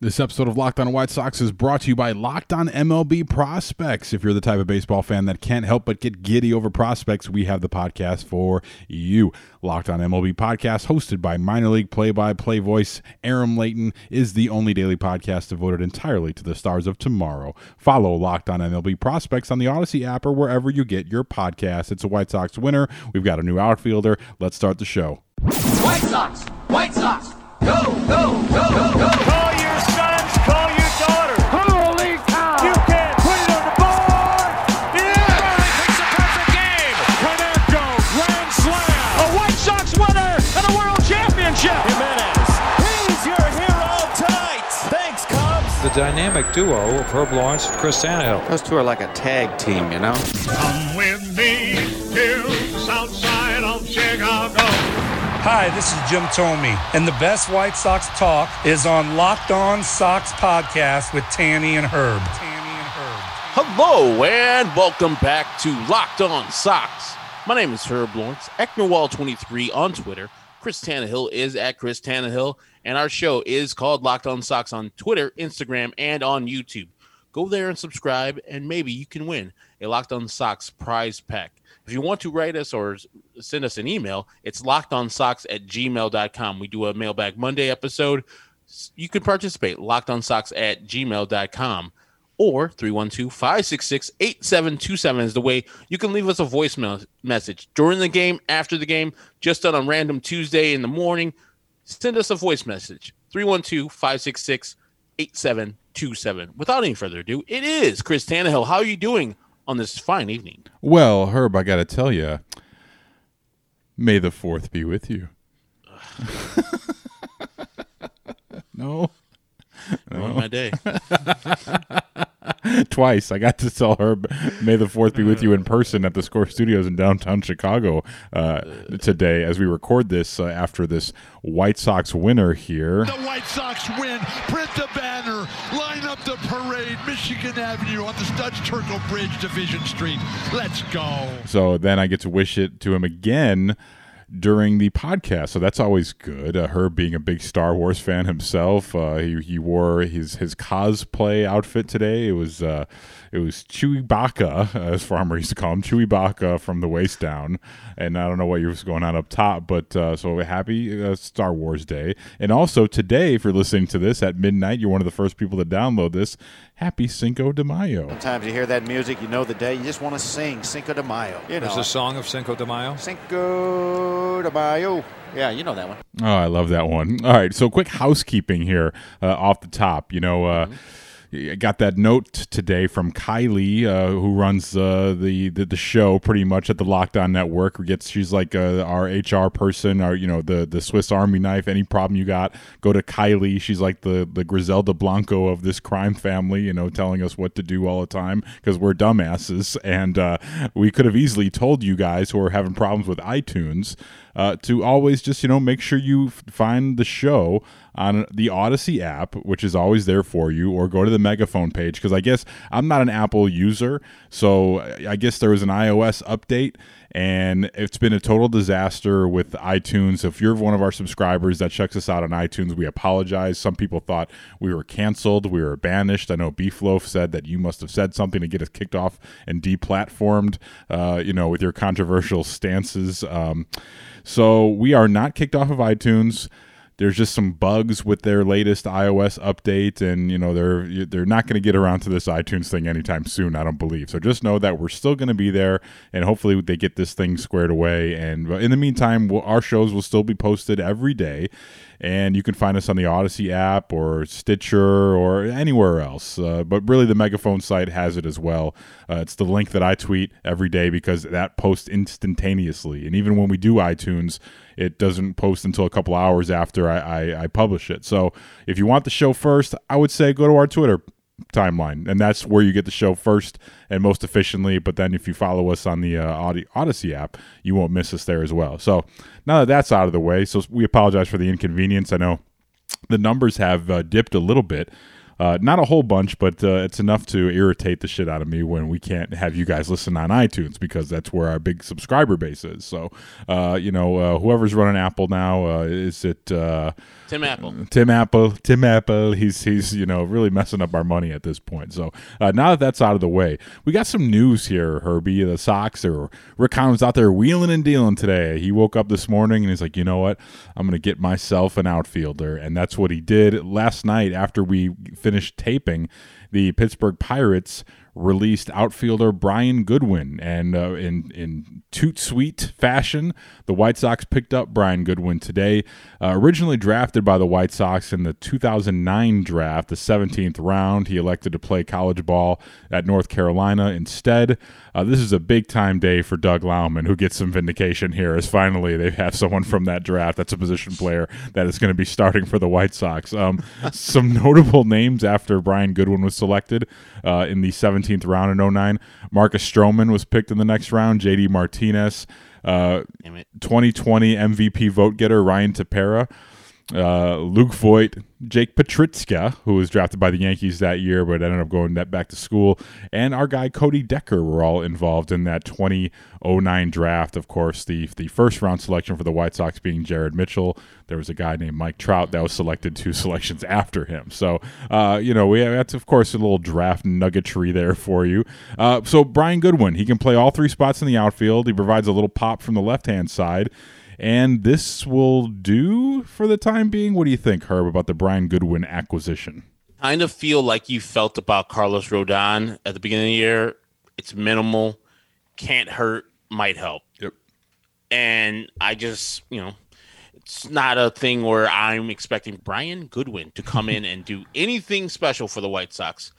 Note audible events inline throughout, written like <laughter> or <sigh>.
This episode of Locked On White Sox is brought to you by Locked On MLB Prospects. If you're the type of baseball fan that can't help but get giddy over prospects, we have the podcast for you. Locked On MLB Podcast, hosted by minor league play by play voice Aram Leighton, is the only daily podcast devoted entirely to the stars of tomorrow. Follow Locked On MLB Prospects on the Audacy app or wherever you get your podcast. It's a White Sox winner. We've got a new outfielder. Let's start the show. White Sox! White Sox! Go, go, go, go, go! Dynamic duo of Herb Lawrence and Chris Tannehill. Those two are like a tag team, you know? Come with me to the south side of Chicago. Hi, this is Jim Thome, and the best White Sox talk is on Locked On Sox podcast with Tanny and Herb. Tanny and Herb. Hello and welcome back to Locked On Sox. My name is Herb Lawrence, Ecknerwall23 on Twitter. Chris Tannehill is at Chris Tannehill, and our show is called Locked On Sox on Twitter, Instagram, and on YouTube. Go there and subscribe, and maybe you can win a Locked On Sox prize pack. If you want to write us or send us an email, it's lockedonsocks at gmail.com. We do a Mailbag Monday episode. You can participate, lockedonsocks at gmail.com or 312-566-8727 is the way you can leave us a voicemail message during the game, after the game, just on a random Tuesday in the morning. Send us a voice message, 312-566-8727. Without any further ado, it is Chris Tannehill. How are you doing on this fine evening? Well, Herb, I got to tell you, may the 4th be with you. <laughs> no. <laughs> Ruined my day. <laughs> twice. I got to tell her, "May the Fourth be with you" in person at the Score Studios in downtown Chicago uh, today, as we record this uh, after this White Sox winner here. The White Sox win. Print the banner. Line up the parade. Michigan Avenue on the Studs Terkel Bridge, Division Street. Let's go. So then I get to wish it to him again during the podcast. So that's always good. Uh, Herb being a big Star Wars fan himself, uh, he he wore his his cosplay outfit today. It was uh, it was Chewbacca, as Farmer used to call him, Chewbacca from the waist down. And I don't know what was going on up top, but uh, so happy uh, Star Wars Day. And also today, if you're listening to this at midnight, you're one of the first people to download this. Happy Cinco de Mayo. Sometimes you hear that music, you know the day, you just want to sing Cinco de Mayo. You There's know, a song of Cinco de Mayo. Cinco de Mayo. Yeah, you know that one. Oh, I love that one. All right, so quick housekeeping here uh, off the top. You know, uh, I got that note today from Kylie, uh, who runs uh, the, the the show pretty much at the Locked On Network. Gets she's like uh, our HR person, or you know the the Swiss Army knife. Any problem you got, go to Kylie. She's like the the Griselda Blanco of this crime family. You know, telling us what to do all the time because we're dumbasses, and uh, we could have easily told you guys who are having problems with iTunes uh, to always just you know make sure you find the show on the Audacy app, which is always there for you, or go to the Megaphone page because I guess I'm not an Apple user, so I guess there was an iOS update. And it's been a total disaster with iTunes. If you're one of our subscribers that checks us out on iTunes, we apologize. Some people thought we were canceled, we were banished. I know Beefloaf said that you must have said something to get us kicked off and deplatformed, uh, you know, with your controversial stances. Um, so we are not kicked off of iTunes. There's just some bugs with their latest iOS update, and you know they're they're not going to get around to this iTunes thing anytime soon. I don't believe. So just know that we're still going to be there, and hopefully they get this thing squared away. And in the meantime, we'll, our shows will still be posted every day, and you can find us on the Audacy app or Stitcher or anywhere else. Uh, but really, the Megaphone site has it as well. Uh, it's the link that I tweet every day because that posts instantaneously, and even when we do iTunes it doesn't post until a couple hours after I, I, I publish it. So if you want the show first, I would say go to our Twitter timeline, and that's where you get the show first and most efficiently. But then if you follow us on the uh, Audacy app, you won't miss us there as well. So now that that's out of the way, so we apologize for the inconvenience. I know the numbers have uh, dipped a little bit Uh, not a whole bunch, but uh, it's enough to irritate the shit out of me when we can't have you guys listen on iTunes because that's where our big subscriber base is. So, uh, you know, uh, whoever's running Apple now, uh, is it uh, Tim Apple. Tim Apple? Tim Apple. He's he's you know really messing up our money at this point. So uh, now that that's out of the way, we got some news here, Herbie. The Sox or Rick was out there wheeling and dealing today. He woke up this morning and he's like, you know what? I'm gonna get myself an outfielder, and that's what he did last night after we finished taping. The Pittsburgh Pirates released outfielder Brian Goodwin, and uh, in in toot sweet fashion, the White Sox picked up Brian Goodwin today. Uh, originally drafted by the White Sox in the 2009 draft, the 17th round, he elected to play college ball at North Carolina instead. Uh, this is a big time day for Doug Laumann, who gets some vindication here, as finally they have someone from that draft that's a position player that is going to be starting for the White Sox. Um, <laughs> some notable names after Brian Goodwin was selected uh, in the 17th round in 09. Marcus Stroman was picked in the next round. JD Martinez, uh, 2020 MVP vote getter Ryan Tepera, uh, Luke Voit, Jake Petritska, who was drafted by the Yankees that year but ended up going back to school, and our guy Cody Decker were all involved in that 2009 draft. Of course, the the first round selection for the White Sox being Jared Mitchell. There was a guy named Mike Trout that was selected two <laughs> selections after him. So, uh, you know, we that's of course a little draft nuggetry there for you. Uh, so Brian Goodwin, he can play all three spots in the outfield. He provides a little pop from the left hand side. And this will do for the time being. What do you think, Herb, about the Brian Goodwin acquisition? Kind of feel like you felt about Carlos Rodon at the beginning of the year. It's minimal, can't hurt, might help. Yep. And I just, you know, it's not a thing where I'm expecting Brian Goodwin to come in and do <laughs> anything special for the White Sox.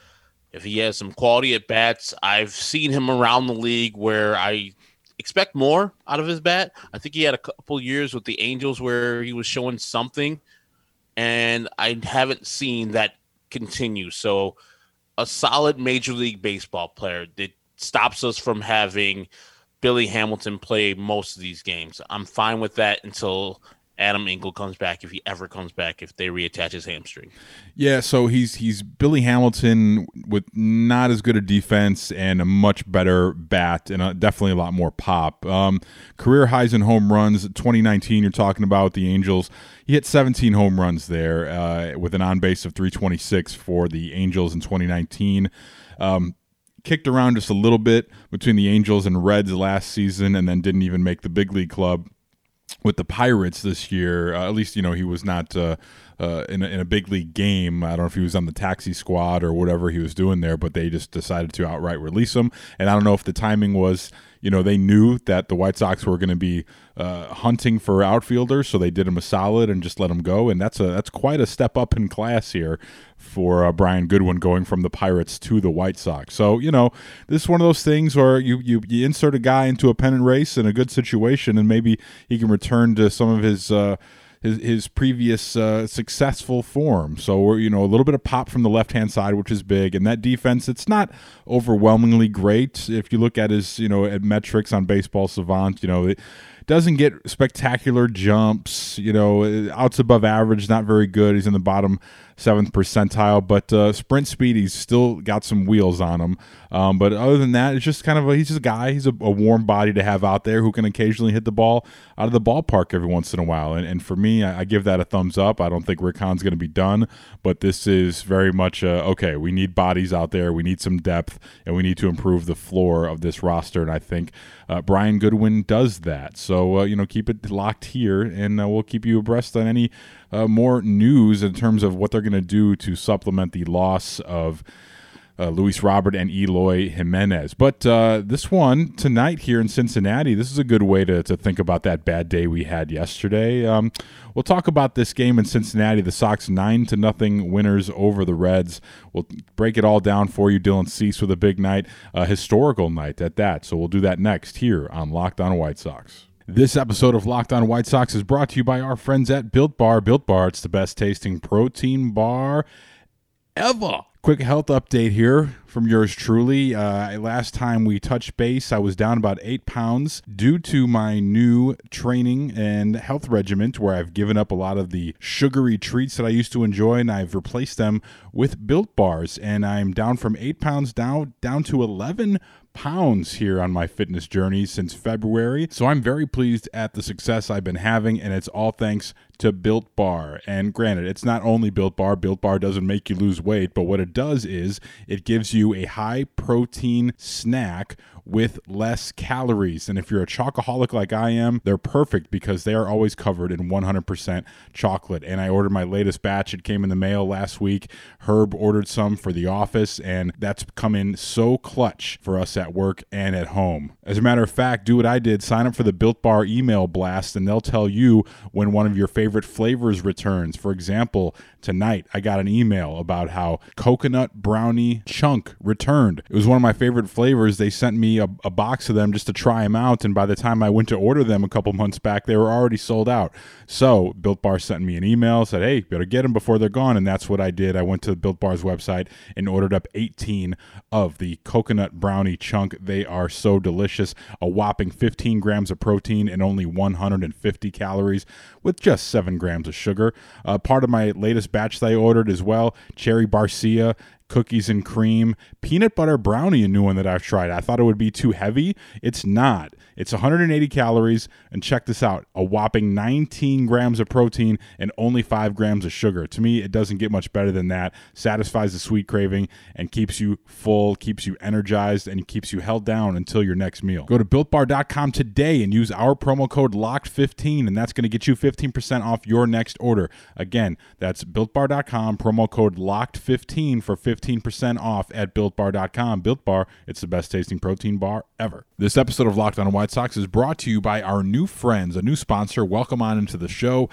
If he has some quality at bats, I've seen him around the league where I expect more out of his bat. I think he had a couple years with the Angels where he was showing something, and I haven't seen that continue. So, a solid Major League Baseball player that stops us from having Billy Hamilton play most of these games. I'm fine with that until Adam Engel comes back, if he ever comes back, if they reattach his hamstring. Yeah, so he's he's Billy Hamilton with not as good a defense and a much better bat and a, definitely a lot more pop. Um, career highs in home runs. 2019, you're talking about the Angels. He hit 17 home runs there uh, with an on base of 326 for the Angels in 2019. Um, kicked around just a little bit between the Angels and Reds last season, and then didn't even make the big league club with the Pirates this year. Uh, at least you know he was not uh, uh, in, a, in a big league game. I don't know if he was on the taxi squad or whatever he was doing there, but they just decided to outright release him. And I don't know if the timing was you know they knew that the White Sox were going to be uh, hunting for outfielders, so they did him a solid and just let him go. And that's a that's quite a step up in class here for uh, Brian Goodwin going from the Pirates to the White Sox. So you know this is one of those things where you you, you insert a guy into a pennant race in a good situation, and maybe he can return to some of his. Uh, his, his previous uh, successful form. So you know a little bit of pop from the left hand side, which is big, and that defense it's not overwhelmingly great. If you look at his you know at metrics on Baseball Savant, you know it doesn't get spectacular jumps. You know outs above average, not very good. He's in the bottom seventh percentile, but uh, sprint speed he's still got some wheels on him. Um, but other than that, it's just kind of a, he's just a guy. He's a, a, warm body to have out there who can occasionally hit the ball out of the ballpark every once in a while. And, and for me, I, I, give that a thumbs up. I don't think Rick Hahn's going to be done, but this is very much a, okay. We need bodies out there. We need some depth, and we need to improve the floor of this roster. And I think uh, Brian Goodwin does that. So uh, you know, keep it locked here, and uh, we'll keep you abreast on any uh, more news in terms of what they're going to do to supplement the loss of uh, Luis Robert and Eloy Jimenez. But uh, this one tonight here in Cincinnati, this is a good way to, to think about that bad day we had yesterday. Um, we'll talk about this game in Cincinnati. The Sox nine to nothing winners over the Reds. We'll break it all down for you. Dylan Cease with a big night, a historical night at that. So we'll do that next here on Locked On White Sox. This episode of Locked On White Sox is brought to you by our friends at Built Bar. Built Bar, it's the best tasting protein bar ever. Quick health update here from yours truly. Uh, last time we touched base, I was down about eight pounds due to my new training and health regiment, where I've given up a lot of the sugary treats that I used to enjoy, and I've replaced them with built bars. And I'm down from eight pounds down down to eleven pounds here on my fitness journey since February. So I'm very pleased at the success I've been having, and it's all thanks to Built Bar. And granted, it's not only Built Bar, Built Bar doesn't make you lose weight, but what it does is it gives you a high protein snack with less calories. And if you're a chocoholic like I am, they're perfect because they are always covered in 100% chocolate. And I ordered my latest batch. It came in the mail last week. Herb ordered some for the office, and that's come in so clutch for us at work and at home. As a matter of fact, do what I did sign up for the Built Bar email blast, and they'll tell you when one of your favorite flavors returns. For example, tonight I got an email about how coconut brownie chunk returned. It was one of my favorite flavors. They sent me a, a, box of them just to try them out, and by the time I went to order them a couple months back, they were already sold out. So Built Bar sent me an email, said, "Hey, better get them before they're gone," and that's what I did. I went to the Built Bar's website and ordered up 18 of the coconut brownie chunk. They are so delicious. A whopping 15 grams of protein and only 150 calories, with just seven grams of sugar. Uh, part of my latest batch that I ordered as well, cherry barcia cookies and cream, peanut butter brownie, a new one that I've tried. I thought it would be too heavy. It's not. It's 180 calories, and check this out a whopping 19 grams of protein and only 5 grams of sugar. To me, it doesn't get much better than that. Satisfies the sweet craving and keeps you full, keeps you energized, and keeps you held down until your next meal. Go to builtbar.com today and use our promo code LOCKED15, and that's going to get you 15% off your next order. Again, that's builtbar.com, promo code LOCKED15 for 15% off at builtbar.com. Built Bar, it's the best tasting protein bar ever. This episode of Locked On White Sox is brought to you by our new friends, a new sponsor. Welcome on into the show.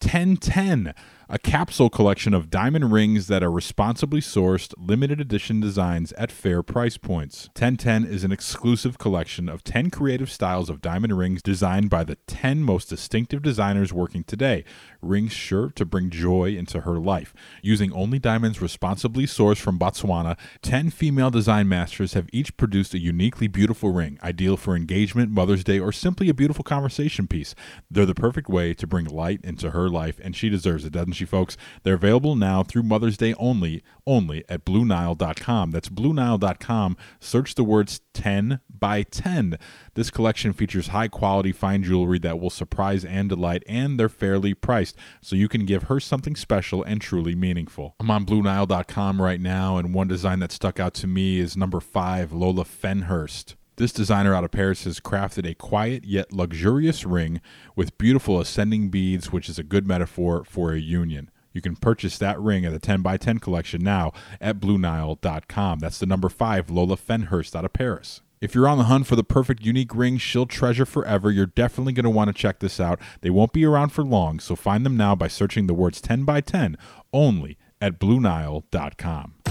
1010 a capsule collection of diamond rings that are responsibly sourced, limited edition designs at fair price points. 1010 is an exclusive collection of 10 creative styles of diamond rings designed by the 10 most distinctive designers working today. Rings sure to bring joy into her life. Using only diamonds responsibly sourced from Botswana, 10 female design masters have each produced a uniquely beautiful ring, ideal for engagement, Mother's Day, or simply a beautiful conversation piece. They're the perfect way to bring light into her life, and she deserves it, doesn't she, folks? They're available now through Mother's Day only, only at BlueNile.com. That's BlueNile.com. Search the words 10 by 10. This collection features high quality fine jewelry that will surprise and delight, and they're fairly priced, so you can give her something special and truly meaningful. I'm on BlueNile.com right now, and one design that stuck out to me is number 5, Lola Fenhurst. This designer out of Paris has crafted a quiet yet luxurious ring with beautiful ascending beads, which is a good metaphor for a union. You can purchase that ring at the 10 by 10 collection now at BlueNile.com. That's the number 5 Lola Fenhurst out of Paris. If you're on the hunt for the perfect unique ring she'll treasure forever, you're definitely going to want to check this out. They won't be around for long, so find them now by searching the words 10 by 10 only at BlueNile.com.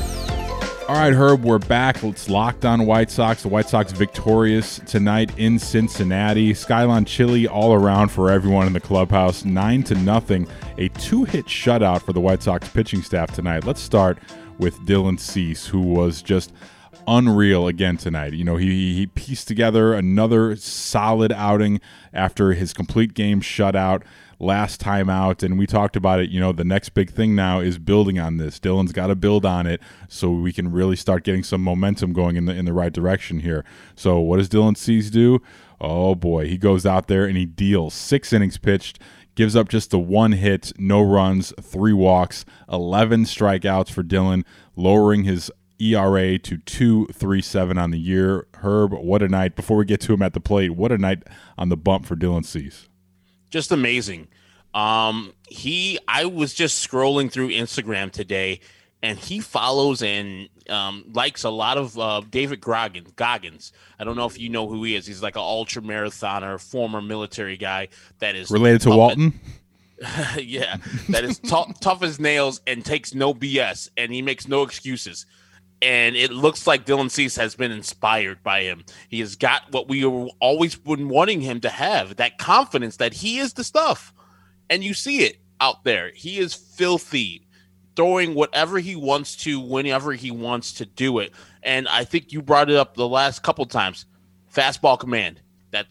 All right, Herb, we're back. It's locked on White Sox. The White Sox victorious tonight in Cincinnati. Skyline chili all around for everyone in the clubhouse. Nine to nothing. A two-hit shutout for the White Sox pitching staff tonight. Let's start with Dylan Cease, who was just unreal again tonight. You know, he, he pieced together another solid outing after his complete game shutout last time out and we talked about it you know the next big thing now is building on this. Dylan's got to build on it so we can really start getting some momentum going in the in the right direction here. So what does dylan cease do? Oh boy he goes out there and he deals. Six innings pitched gives up just the one hit no runs three walks 11 strikeouts for dylan lowering his ERA to 2.37 on the year. Herb, what a night. Before we get to him at the plate, what a night on the bump for Dylan Cease just amazing. Um, he, I was just scrolling through Instagram today, and he follows and um, likes a lot of uh, David Goggins. Goggins. I don't know if you know who he is. He's like an ultra marathoner, former military guy that is related to Walton. <laughs> yeah, that is t- <laughs> tough as nails and takes no BS, and he makes no excuses and it looks like Dylan Cease has been inspired by him. He has got what we have always been wanting him to have that confidence that he is the stuff. And you see it out there. He is filthy. throwing whatever he wants to whenever he wants to do it. And I think you brought it up the last couple times. Fastball command. that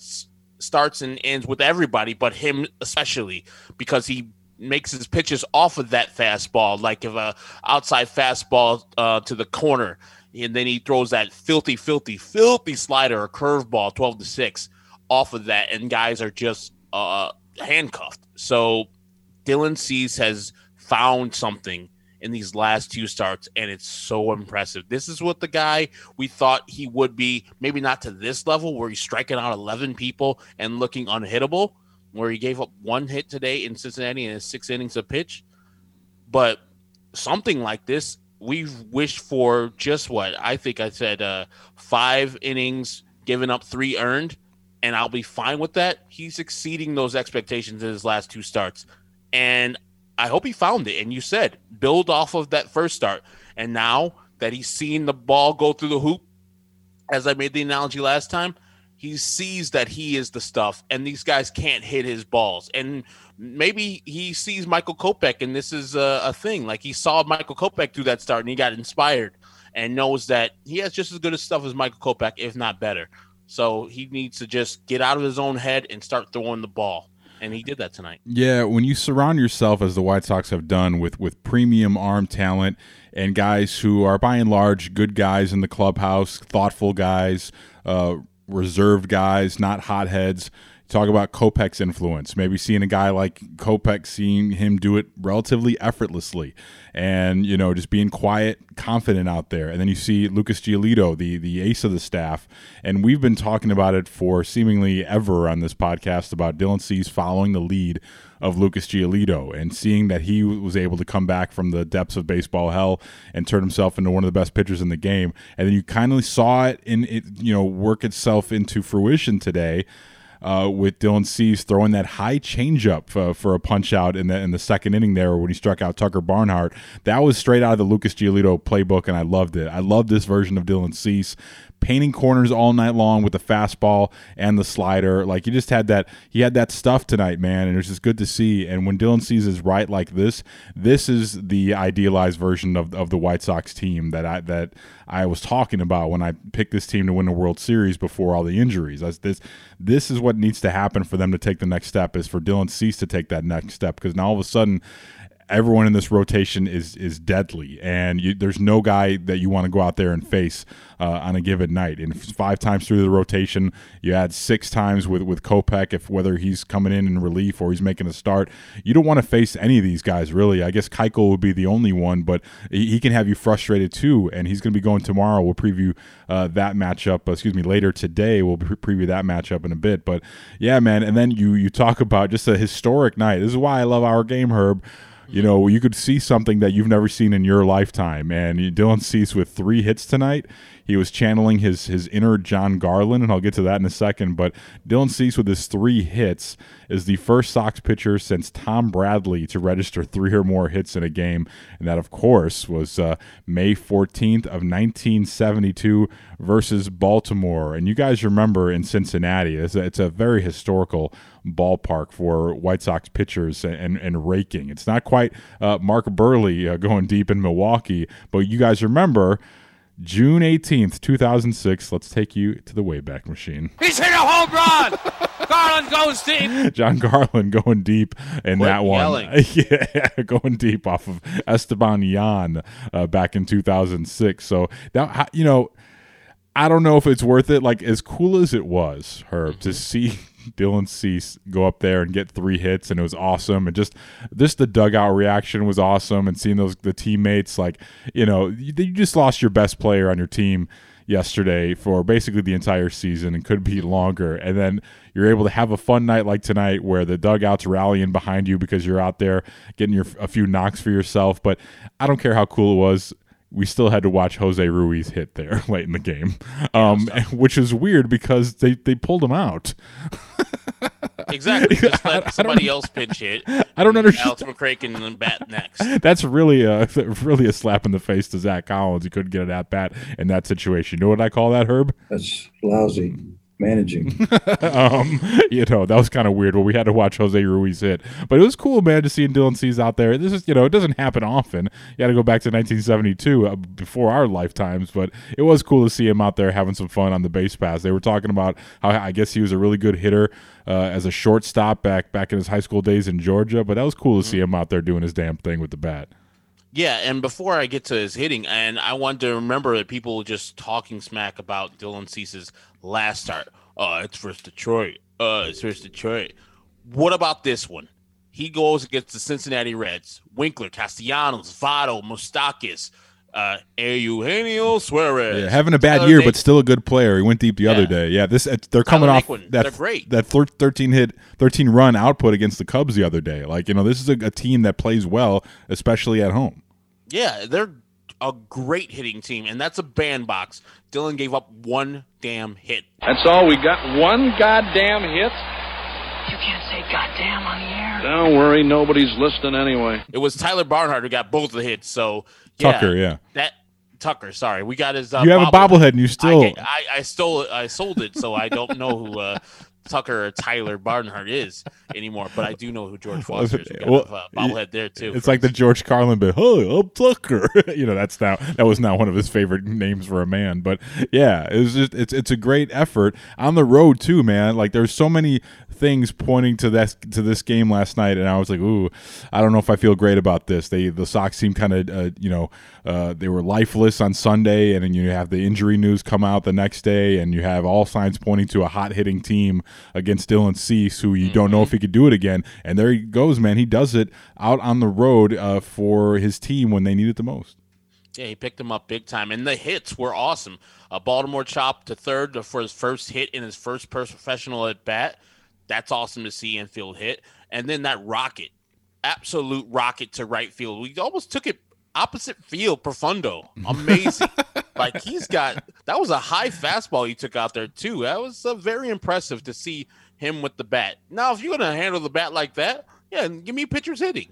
starts and ends with everybody, but him especially because he makes his pitches off of that fastball, like if a outside fastball uh, to the corner, and then he throws that filthy, filthy, filthy slider, a curveball, twelve to six, off of that, and guys are just uh, handcuffed. So Dylan Cease has found something in these last two starts, and it's so impressive. This is what the guy we thought he would be, maybe not to this level where he's striking out 11 people and looking unhittable, where he gave up one hit today in Cincinnati in his six innings of pitch. But something like this, we've wished for just what I think I said uh, five innings, giving up three earned, and I'll be fine with that. He's exceeding those expectations in his last two starts. And I hope he found it. And you said build off of that first start. And now that he's seen the ball go through the hoop, as I made the analogy last time, he sees that he is the stuff, and these guys can't hit his balls. And maybe he sees Michael Kopech, and this is a, a thing. Like he saw Michael Kopech do that start, and he got inspired, and knows that he has just as good a stuff as Michael Kopech, if not better. So he needs to just get out of his own head and start throwing the ball and he did that tonight. Yeah, when you surround yourself as the White Sox have done with with premium arm talent and guys who are by and large good guys in the clubhouse, thoughtful guys, uh, reserved guys, not hotheads talk about Kopech's influence. Maybe seeing a guy like Kopech, seeing him do it relatively effortlessly, and you know just being quiet, confident out there. And then you see Lucas Giolito, the the ace of the staff, and we've been talking about it for seemingly ever on this podcast about Dylan Cease following the lead of Lucas Giolito and seeing that he was able to come back from the depths of baseball hell and turn himself into one of the best pitchers in the game. And then you kind of saw it in it, you know, work itself into fruition today uh, with Dylan Cease throwing that high changeup uh, for a punch out in the in the second inning there when he struck out Tucker Barnhart. That was straight out of the Lucas Giolito playbook, and I loved it. I love this version of Dylan Cease painting corners all night long with the fastball and the slider. Like he just had that he had that stuff tonight, man, and it was just good to see. And when Dylan Cease is right like this, this is the idealized version of, of the White Sox team that I that I was talking about when I picked this team to win the World Series before all the injuries. this this is what needs to happen for them to take the next step is for Dylan Cease to take that next step because now all of a sudden everyone in this rotation is is deadly, and you, there's no guy that you want to go out there and face uh, on a given night. And five times through the rotation, you add six times with with Kopech, if whether he's coming in in relief or he's making a start, you don't want to face any of these guys really. I guess Keuchel would be the only one, but he, he can have you frustrated too. And he's going to be going tomorrow. We'll preview uh, that matchup. Uh, excuse me, later today we'll pre- preview that matchup in a bit. But yeah, man. And then you you talk about just a historic night. This is why I love our game, Herb you know, you could see something that you've never seen in your lifetime. And Dylan Cease with three hits tonight. He was channeling his his inner Jon Garland, and I'll get to that in a second. But Dylan Cease with his three hits is the first Sox pitcher since Tom Bradley to register three or more hits in a game, and that of course was uh, May 14th of 1972 versus Baltimore. And you guys remember in Cincinnati, it's a, it's a very historical ballpark for White Sox pitchers and, and, and raking. It's not quite uh, Mark Buehrle uh, going deep in Milwaukee, but you guys remember June 18th, 2006. Let's take you to the Wayback Machine. He's hit a home run! Garland goes deep. <laughs> Jon Garland going deep in Quit that one. <laughs> yeah, going deep off of Esteban Yan uh, back in 2006. So, that you know, I don't know if it's worth it. Like, as cool as it was, Herb, to see Dylan Cease go up there and get three hits, and it was awesome. And just just the dugout reaction was awesome, and seeing those the teammates like you know you, you just lost your best player on your team yesterday for basically the entire season and could be longer. And then you're able to have a fun night like tonight where the dugout's rallying behind you because you're out there getting your a few knocks for yourself. But I don't care how cool it was. We still had to watch Jose Ruiz hit there <laughs> late in the game, um, <laughs> which is weird because they, they pulled him out. <laughs> Exactly. Just I- I let don't- somebody else pinch hit. I don't understand. Alex McRae can bat next. That's really a really a slap in the face to Zach Collins. He couldn't get an at bat in that situation. You know what I call that, Herb? That's lousy. Managing. <laughs> um, you know, that was kind of weird when we had to watch Jose Ruiz hit. But it was cool, man, to see Dylan Cease out there. This is, you know, it doesn't happen often. You got to go back to 1972 uh, before our lifetimes, but it was cool to see him out there having some fun on the base pass. They were talking about how I guess he was a really good hitter uh, as a shortstop back back in his high school days in Georgia, but that was cool to see him out there doing his damn thing with the bat. Yeah, and before I get to his hitting, and I want to remember that people just talking smack about Dylan Cease's last start. Oh, it's versus Detroit. Uh, it's versus Detroit. What about this one? He goes against the Cincinnati Reds. Winker, Castellanos, Votto, Moustakas, uh, Eugenio Suarez. Yeah, having a bad Tyler year, Nate- but still a good player. He went deep the other day. Yeah, this it's- they're coming Tyler off Naquin, that they're great. that thir- thirteen hit, thirteen run output against the Cubs the other day. Like you know, this is a, a team that plays well, especially at home. Yeah, they're a great hitting team, and that's a bandbox. Dylan gave up one damn hit. That's all we got. One goddamn hit. You can't say goddamn on the air. Don't worry, nobody's listening anyway. It was Tyler Barnhart who got both the hits. So yeah, Tucker, yeah. that Tucker. Sorry, we got his. Uh, You have a bobblehead and you still- I, I, I stole it. I sold it, so I don't know who uh, Tucker or Tyler Barnhart is anymore. But I do know who George Foster is. We got Well, a uh, bobblehead there too. It's like the George Carlin bit. Hey, I'm Tucker. <laughs> you know, that's now that was not one of his favorite names for a man. But yeah, it was just it's it's a great effort on the road too, man. Like there's so many things pointing to this to this game last night, and I was like, ooh, I don't know if I feel great about this. They the Sox seem kind of uh, you know uh, they were lifeless on Sunday, and then you have the injury news come out the next day, and you have all signs pointing to a hot hitting team against Dylan Cease, who you don't know if he could do it again. And there he goes, man. He does it out on the road uh, for his team when they need it the most. Yeah, he picked him up big time, and the hits were awesome. A Baltimore chop to third for his first hit in his first professional at bat. That's awesome to see infield hit, and then that rocket, absolute rocket to right field. We almost took it opposite field, profundo. <laughs> Amazing. like he's got that was a high fastball he took out there too. That was uh, very impressive to see him with the bat. Now, if you're gonna handle the bat like that, yeah, give me pitchers hitting.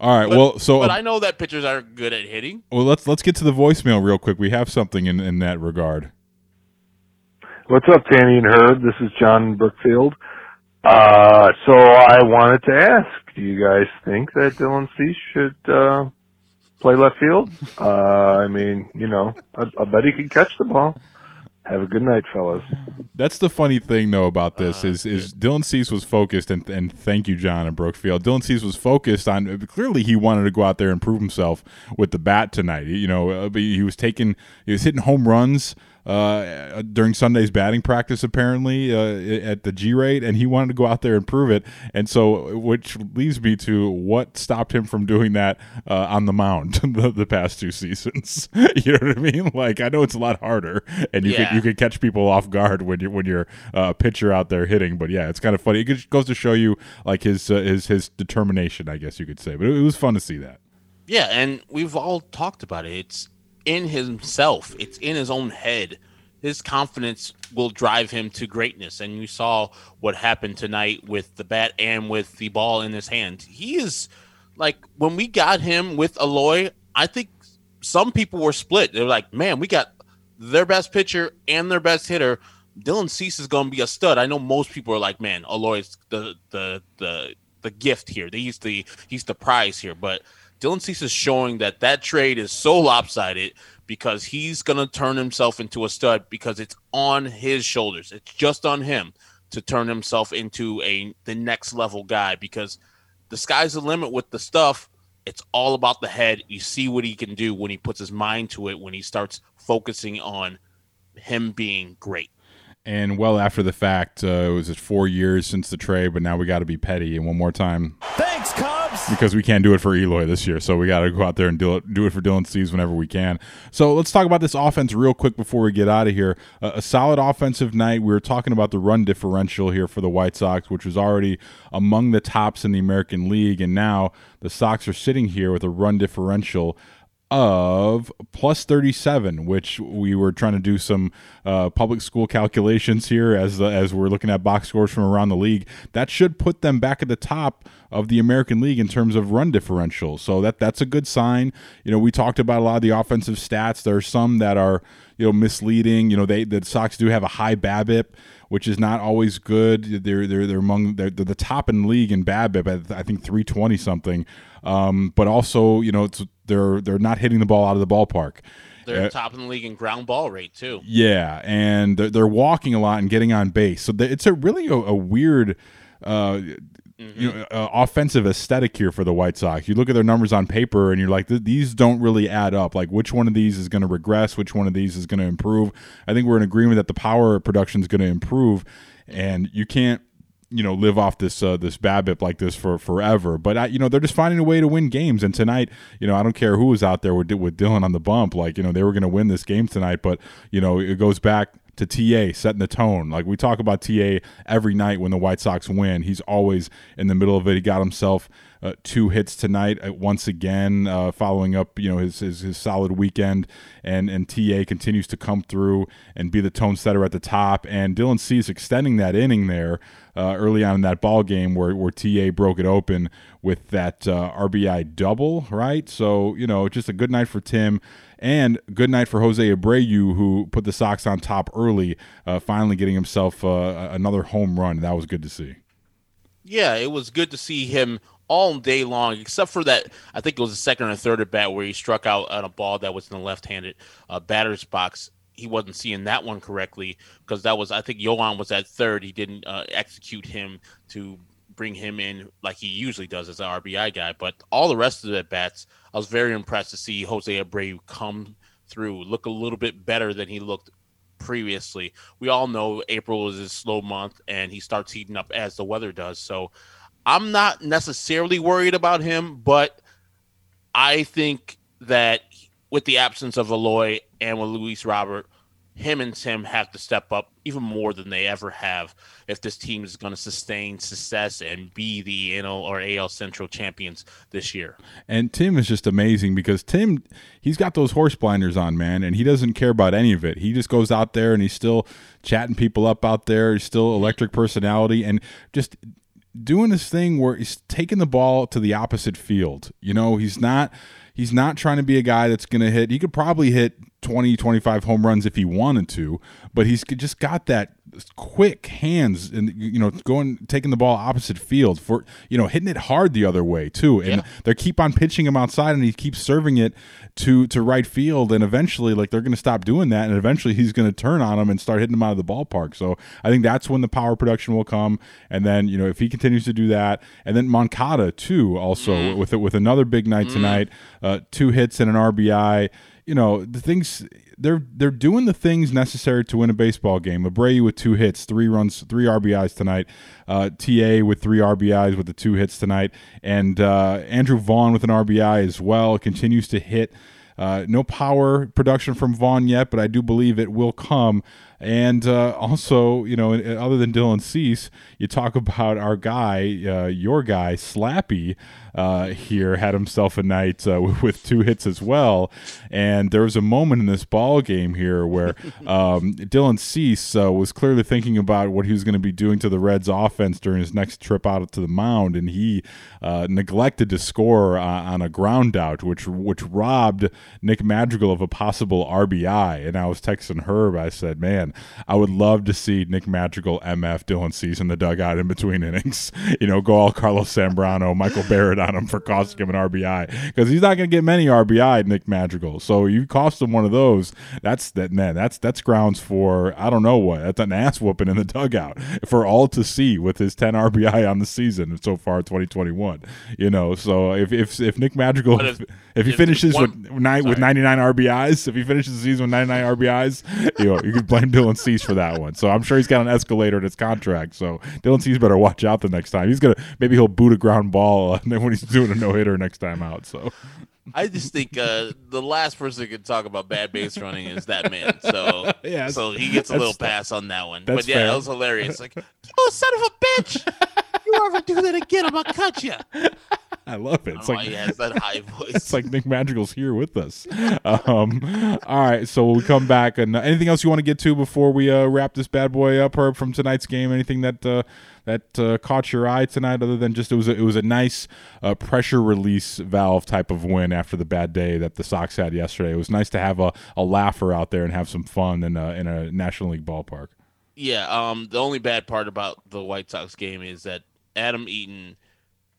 All right, But- well, so but I know that pitchers are good at hitting. well, let's let's get to the voicemail real quick. We have something in in that regard. What's up, Tanny and Herb? This is John Brookfield. Uh, so I wanted to ask, do you guys think that Dylan Cease should, uh, play left field? Uh, I mean, you know, I, I bet he can catch the ball. Have a good night, fellas. That's the funny thing though about this is is Dylan Cease was focused and and thank you John and Brookfield. Dylan Cease was focused on clearly he wanted to go out there and prove himself with the bat tonight. You know, uh, he was taking he was hitting home runs uh, during Sunday's batting practice apparently uh, at the G rate, and he wanted to go out there and prove it. And so, which leads me to what stopped him from doing that uh, on the mound <laughs> the, the past two seasons. <laughs> you know what I mean? Like I know it's a lot harder, and you Yeah. could you could catch people off guard when you're when you're uh, a pitcher out there hitting. But yeah, it's kind of funny. It goes to show you like his uh, his his determination, I guess you could say. But it, it was fun to see that. Yeah, and we've all talked about it. It's in himself. It's in his own head. His confidence will drive him to greatness. And you saw what happened tonight with the bat and with the ball in his hand. He is like when we got him with Eloy, I think some people were split. They're like, man, we got their best pitcher and their best hitter. Dylan Cease is going to be a stud. I know most people are like, man, Eloy's the the the the gift here. He's the he's the prize here. But Dylan Cease is showing that that trade is so lopsided because he's going to turn himself into a stud because it's on his shoulders. It's just on him to turn himself into a the next level guy because the sky's the limit with the stuff. It's all about the head. You see what he can do when he puts his mind to it, when he starts focusing on him being great. And well after the fact, uh, it was four years since the trade, but now we got to be petty. And one more time, Thanks, Because we can't do it for Eloy this year. So we got to go out there and do it, do it for Dylan Steves whenever we can. So let's talk about this offense real quick before we get out of here. Uh, a solid offensive night. We were talking about the run differential here for the White Sox, which was already among the tops in the American League. And now the Sox are sitting here with a run differential of plus 37 which we were trying to do some uh, public school calculations here as as we're looking at box scores from around the league. That should put them back at the top of the American League in terms of run differential. So that that's a good sign. You know we talked about a lot of the offensive stats. There are some that are you know misleading. You know they the Sox do have a high BABIP, which is not always good. They're they're they're among they're, they're the top in the league in BABIP at I think 320 something. Um, but also you know it's they're they're not hitting the ball out of the ballpark. They're Uh, top in the league in ground ball rate too. yeah, and they're, they're walking a lot and getting on base. So it's a really a, a weird, uh, you know, uh, offensive aesthetic here for the White Sox. You look at their numbers on paper, and you're like, "Th- these don't really add up. Like, which one of these is going to regress? Which one of these is going to improve? I think we're in agreement that the power production is going to improve, and you can't you know live off this uh, this BABIP like this for forever. But I, you know they're just finding a way to win games. And tonight, you know I don't care who was out there with with Dylan on the bump. Like you know they were going to win this game tonight. But you know it goes back to TA setting the tone. Like we talk about TA every night when the White Sox win. He's always in the middle of it. He got himself uh, two hits tonight uh, once again, uh, following up you know his, his his solid weekend. And and TA continues to come through and be the tone setter at the top. And Dylan Cease extending that inning there uh, early on in that ball game where where TA broke it open with that uh, RBI double, right? So you know just a good night for Tim. And good night for Jose Abreu, who put the Sox on top early, uh, finally getting himself uh, another home run. That was good to see. Yeah, it was good to see him all day long, except for that. I think it was the second or third at bat where he struck out on a ball that was in the left-handed uh, batter's box. He wasn't seeing that one correctly because that was, I think, Yoán was at third. He didn't uh, execute him to bring him in like he usually does as an RBI guy. But all the rest of the at bats, I was very impressed to see Jose Abreu come through, look a little bit better than he looked previously. We all know April is his slow month and he starts heating up as the weather does. So I'm not necessarily worried about him, but I think that with the absence of Eloy and with Luis Robert, him and Tim have to step up even more than they ever have if this team is going to sustain success and be the NL or AL Central champions this year. And Tim is just amazing because Tim, he's got those horse blinders on, man, and he doesn't care about any of it. He just goes out there and he's still chatting people up out there. He's still electric personality and just doing this thing where he's taking the ball to the opposite field. You know, he's not he's not trying to be a guy that's going to hit. He could probably hit 20, 25 home runs if he wanted to, but he's just got that quick hands and you know going taking the ball opposite field for you know hitting it hard the other way too. And Yeah. they keep on pitching him outside and he keeps serving it to to right field. And eventually like they're going to stop doing that and eventually he's going to turn on him and start hitting him out of the ballpark. So i think that's when the power production will come. And then you know if he continues to do that and then moncada too also with it with another big night tonight uh, two hits and an rbi you know the things they're they're doing the things necessary to win a baseball game. Abreu with two hits, three runs, three RBIs tonight. Uh, Ta with three RBIs with the two hits tonight, and uh, Andrew Vaughn with an RBI as well continues to hit. Uh, no power production from Vaughn yet, but I do believe it will come. And uh, also, you know, other than Dylan Cease, you talk about our guy, uh, your guy, Slappy, uh, here had himself a night uh, <laughs> with two hits as well. And there was a moment in this ball game here where <laughs> um, Dylan Cease uh, was clearly thinking about what he was going to be doing to the Reds' offense during his next trip out to the mound, and he uh, neglected to score uh, on a ground out, which which robbed Nick Madrigal of a possible RBI. And I was texting Herb. I said, "Man, I would love to see Nick Madrigal MF Dylan Cease in the dugout in between innings. <laughs> You know, go all Carlos Zambrano, Michael Barrett on him for costing him an RBI because he's not going to get many RBI, Nick Madrigal. So you cost him one of those. That's that man. That's that's grounds for I don't know what. That's an ass whooping in the dugout for all to see with his 10 RBI on the season so far 2021. You know, so if if if Nick Madrigal if, if- he finishes one- with nine with 99 RBIs, if he finishes the season with 99 RBIs, you know, you can blame Dylan Cease for that one. So I'm sure he's got an escalator in his contract. So Dylan Cease better watch out the next time. He's gonna maybe he'll boot a ground ball uh, <laughs> when he's doing a no hitter next time out. So I just think uh, the last person who can talk about bad base running is that man. So <laughs> Yeah, so he gets a little pass on that one. But yeah, fair. that was hilarious. Like, oh son of a bitch! You ever do that again, I'm gonna cut you. I love it. It's like like he has that high <laughs> voice. it's like Nick Madrigal's here with us. Um, all right, so we'll come back. And uh, anything else you want to get to before we uh, wrap this bad boy up, Herb, from tonight's game? Anything that uh, that uh, caught your eye tonight, other than just it was a, it was a nice uh, pressure release valve type of win after the bad day that the Sox had yesterday. It was nice to have a, a laugher out there and have some fun in a, in a National League ballpark. Yeah, um, the only bad part about the White Sox game is that Adam Eaton.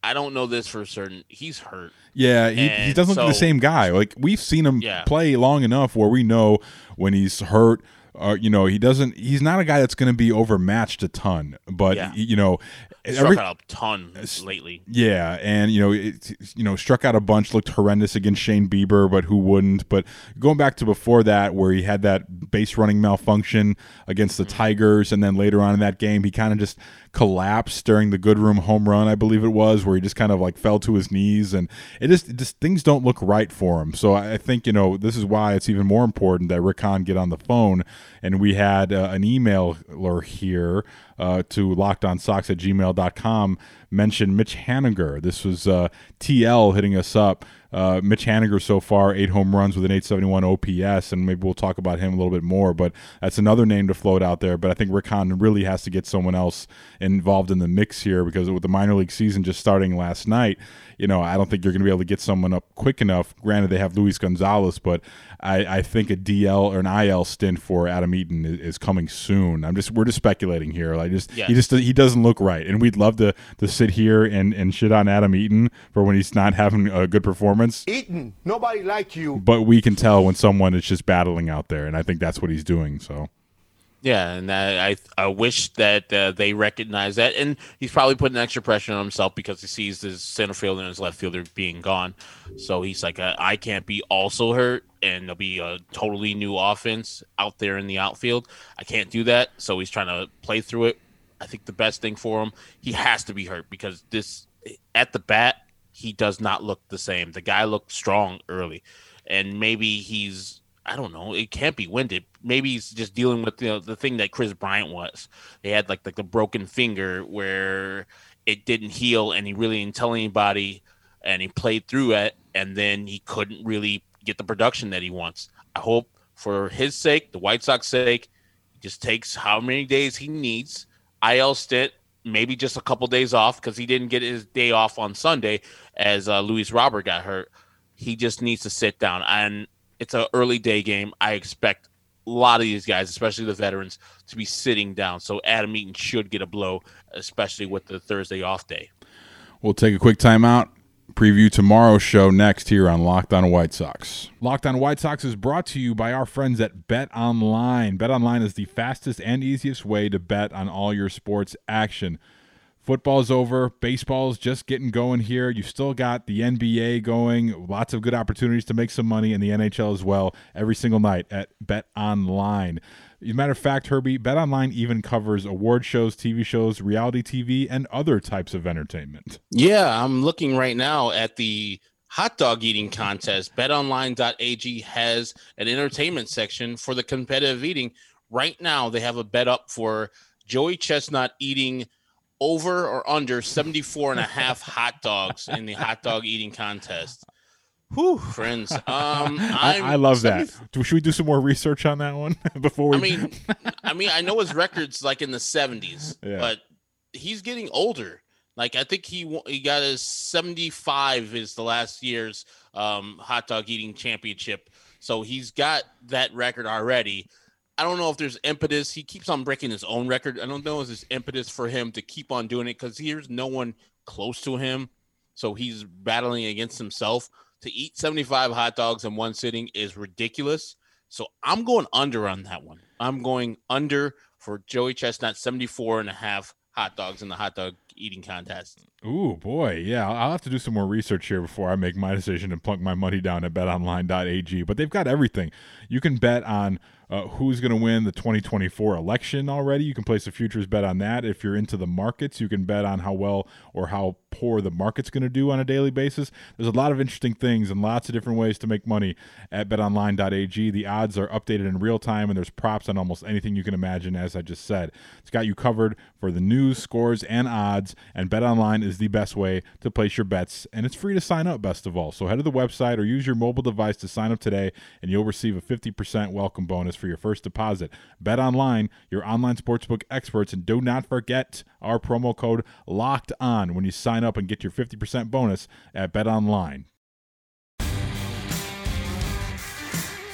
I don't know this for certain. He's hurt. Yeah, he, he doesn't look the same guy. Like we've seen him Yeah. play long enough where we know when he's hurt. Uh, you know, he doesn't. He's not a guy that's going to be overmatched a ton. But Yeah. you know, Struck every- out a ton lately. yeah, and you know, it, you know, struck out a bunch, looked horrendous against Shane Bieber, but who wouldn't? But going back to before that, where he had that base running malfunction against the Tigers, and then later on in that game, he kind of just collapsed during the Goodrum home run, I believe it was, where he just kind of like fell to his knees, and it just, it just things don't look right for him. So I think you know this is why it's even more important that Rick Hahn get on the phone, and we had uh, an emailer here uh, to lockedonsocks at gmail.com mention Mitch Haniger. This was uh, TL hitting us up. Uh, Mitch Haniger so far, eight home runs with an 871 OPS, and maybe we'll talk about him a little bit more. But that's another name to float out there. But I think Rick Hahn really has to get someone else involved in the mix here because with the minor league season just starting last night, you know, I don't think you're going to be able to get someone up quick enough. Granted, they have Luis Gonzalez, but I, I think a DL or an IL stint for Adam Eaton is, is coming soon. I'm just we're just speculating here. Like just Yeah. he just he doesn't look right, and we'd love to to sit here and and shit on Adam Eaton for when he's not having a good performance. Eaton, nobody like you. But we can tell when someone is just battling out there, and I think that's what he's doing. So. Yeah, and I I, I wish that uh, they recognize that, and he's probably putting extra pressure on himself because he sees his center fielder and his left fielder being gone. So he's like, uh, I can't be also hurt, and there'll be a totally new offense out there in the outfield. I can't do that, so he's trying to play through it. I think the best thing for him, he has to be hurt because this at the bat, he does not look the same. The guy looked strong early, and maybe he's I don't know. It can't be winded. Maybe he's just dealing with you know, the thing that Kris Bryant was. They had like like the broken finger where it didn't heal, and he really didn't tell anybody, and he played through it, and then he couldn't really get the production that he wants. I hope for his sake, the White Sox sake, he just takes how many days he needs. IL stint, maybe just a couple days off because he didn't get his day off on Sunday as uh, Luis Robert got hurt. He just needs to sit down, and it's an early day game. I expect a lot of these guys, especially the veterans, to be sitting down. So Adam Eaton should get a blow, especially with the Thursday off day. We'll take a quick timeout. Preview tomorrow's show next here on Locked On White Sox. Locked On White Sox is brought to you by our friends at Bet Online. Bet Online is the fastest and easiest way to bet on all your sports action. Football's over, baseball's just getting going here. You've still got the NBA going, lots of good opportunities to make some money in the NHL as well every single night at Bet Online. As a matter of fact, Herbie, Bet Online even covers award shows, TV shows, reality TV, and other types of entertainment. Yeah, I'm looking right now at the hot dog eating contest. BetOnline.ag has an entertainment section for the competitive eating. Right now, they have a bet up for Joey Chestnut eating over or under 74 and a half hot dogs in the hot dog eating contest. Whew, friends. Um, <laughs> I, I love that. 70 Do- Should we do some more research on that one <laughs> before we? I mean, I mean, I know his record's like in the 70s, Yeah. but he's getting older. Like I think he he got his 75 is the last year's um, hot dog eating championship, so he's got that record already. I don't know if there's impetus. He keeps on breaking his own record. I don't know if there's impetus for him to keep on doing it because here's no one close to him, so he's battling against himself. To eat 75 hot dogs in one sitting is ridiculous. So I'm going under on that one. I'm going under for Joey Chestnut 74 and a half hot dogs in the hot dog eating contest. Ooh boy, yeah. I'll have to do some more research here before I make my decision and plunk my money down at BetOnline.ag. But they've got everything. You can bet on uh, who's going to win the 2024 election already. You can place a futures bet on that. If you're into the markets, you can bet on how well or how poor the market's going to do on a daily basis. There's a lot of interesting things and lots of different ways to make money at betonline.ag. The odds are updated in real time and there's props on almost anything you can imagine, as I just said. It's got you covered for the news, scores, and odds odds, and BetOnline is the best way to place your bets, and it's free to sign up, best of all. So head to the website or use your mobile device to sign up today, and you'll receive a 50% welcome bonus for your first deposit. BetOnline, your online sportsbook experts, and do not forget our promo code LOCKED ON when you sign up and get your 50% bonus at BetOnline.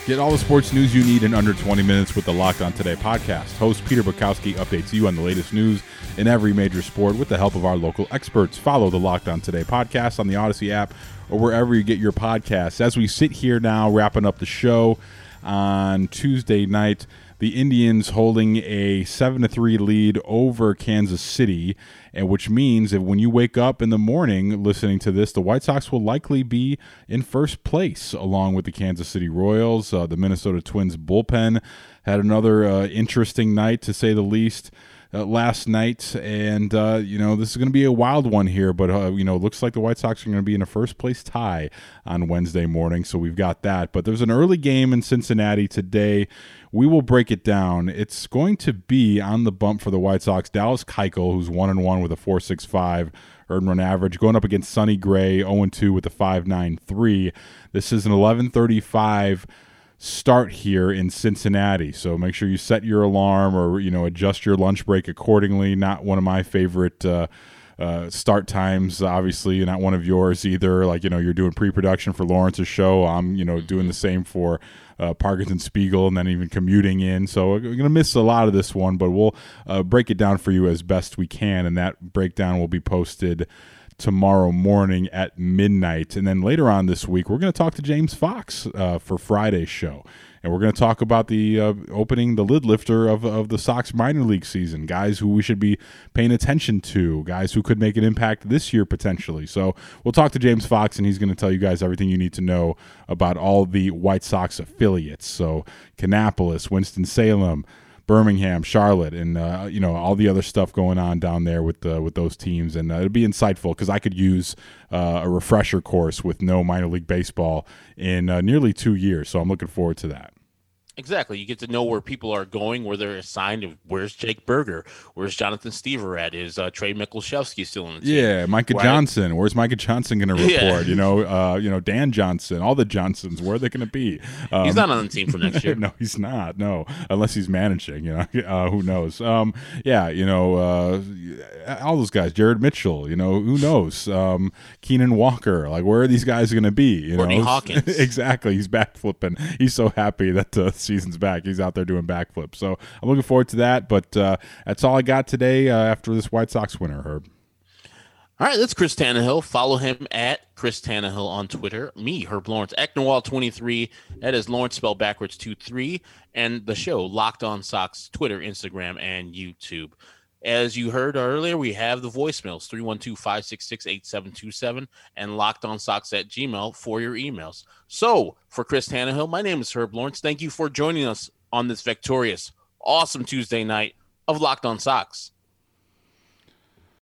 Get all the sports news you need in under 20 minutes with the Locked On Today podcast. Host Peter Bukowski updates you on the latest news in every major sport with the help of our local experts. Follow the Locked On Today podcast on the Audacy app or wherever you get your podcasts. As we sit here now, wrapping up the show on Tuesday night, the Indians holding a 7 to 3 lead over Kansas City, and which means that when you wake up in the morning listening to this, the White Sox will likely be in first place along with the Kansas City Royals. Uh, the Minnesota Twins bullpen had another uh, interesting night to say the least uh, last night, and uh, you know this is going to be a wild one here. But uh, you know, it looks like the White Sox are going to be in a first place tie on Wednesday morning, so we've got that. But there's an early game in Cincinnati today. We will break it down. It's going to be on the bump for the White Sox. Dallas Keuchel, who's one and one with a four six five earned run average, going up against Sonny Gray, 0 and 2 with a 5.93. This is an 1135 start here in Cincinnati. So make sure you set your alarm or you know adjust your lunch break accordingly. Not one of my favorite uh, uh, start times, obviously, not one of yours either. Like you know you're doing pre-production for Lawrence's show. I'm you know doing the same for. Uh, Parkins and Spiegel, and then even commuting in. So we're going to miss a lot of this one, but we'll uh, break it down for you as best we can, and that breakdown will be posted tomorrow morning at midnight. And then later on this week, we're going to talk to James Fox uh, for Friday's show. And we're going to talk about the uh, opening, the lid lifter of, of the Sox minor league season, guys who we should be paying attention to, guys who could make an impact this year potentially. So we'll talk to James Fox, and he's going to tell you guys everything you need to know about all the White Sox affiliates. So Kannapolis, Winston-Salem, Birmingham, Charlotte, and uh, you know all the other stuff going on down there with the, with those teams, and uh, it'd be insightful because I could use uh, a refresher course with no minor league baseball in uh, nearly two years. So I'm looking forward to that. Exactly. You get to know where people are going, where they're assigned. Where's Jake Burger? Where's Jonathan Stiever at? Is uh, Trey Michalczewski still in the team? Yeah, Micah Right. Johnson. Where's Micah Johnson going <laughs> to report? Yeah. You know, uh, you know Dan Johnson. All the Johnsons. Where are they going to be? Um, He's not on the team for next year. <laughs> no, he's not. No, unless he's managing. You know, <laughs> uh, who knows? Um, yeah, you know, uh, all those guys. Jared Mitchell. You know, who knows? Um, Keenan Walker. Like, where are these guys going to be? You Courtney know, Hawkins. exactly. He's backflipping. He's so happy that the season's back. He's out there doing backflips. So I'm looking forward to that. But uh, that's all I got today uh, after this White Sox winner, Herb. All right, that's Chris Tannehill. Follow him at Chris Tannehill on Twitter. Me, Herb Lawrence, Ecnerwal23. That is Lawrence spelled backwards 2 3. And the show, Locked On Sox, Twitter, Instagram, and YouTube. As you heard earlier, we have the voicemails 312 566 8727 and locked on socks at Gmail for your emails. So, for Chris Tannehill, my name is Herb Lawrence. Thank you for joining us on this victorious, awesome Tuesday night of Locked On Sox.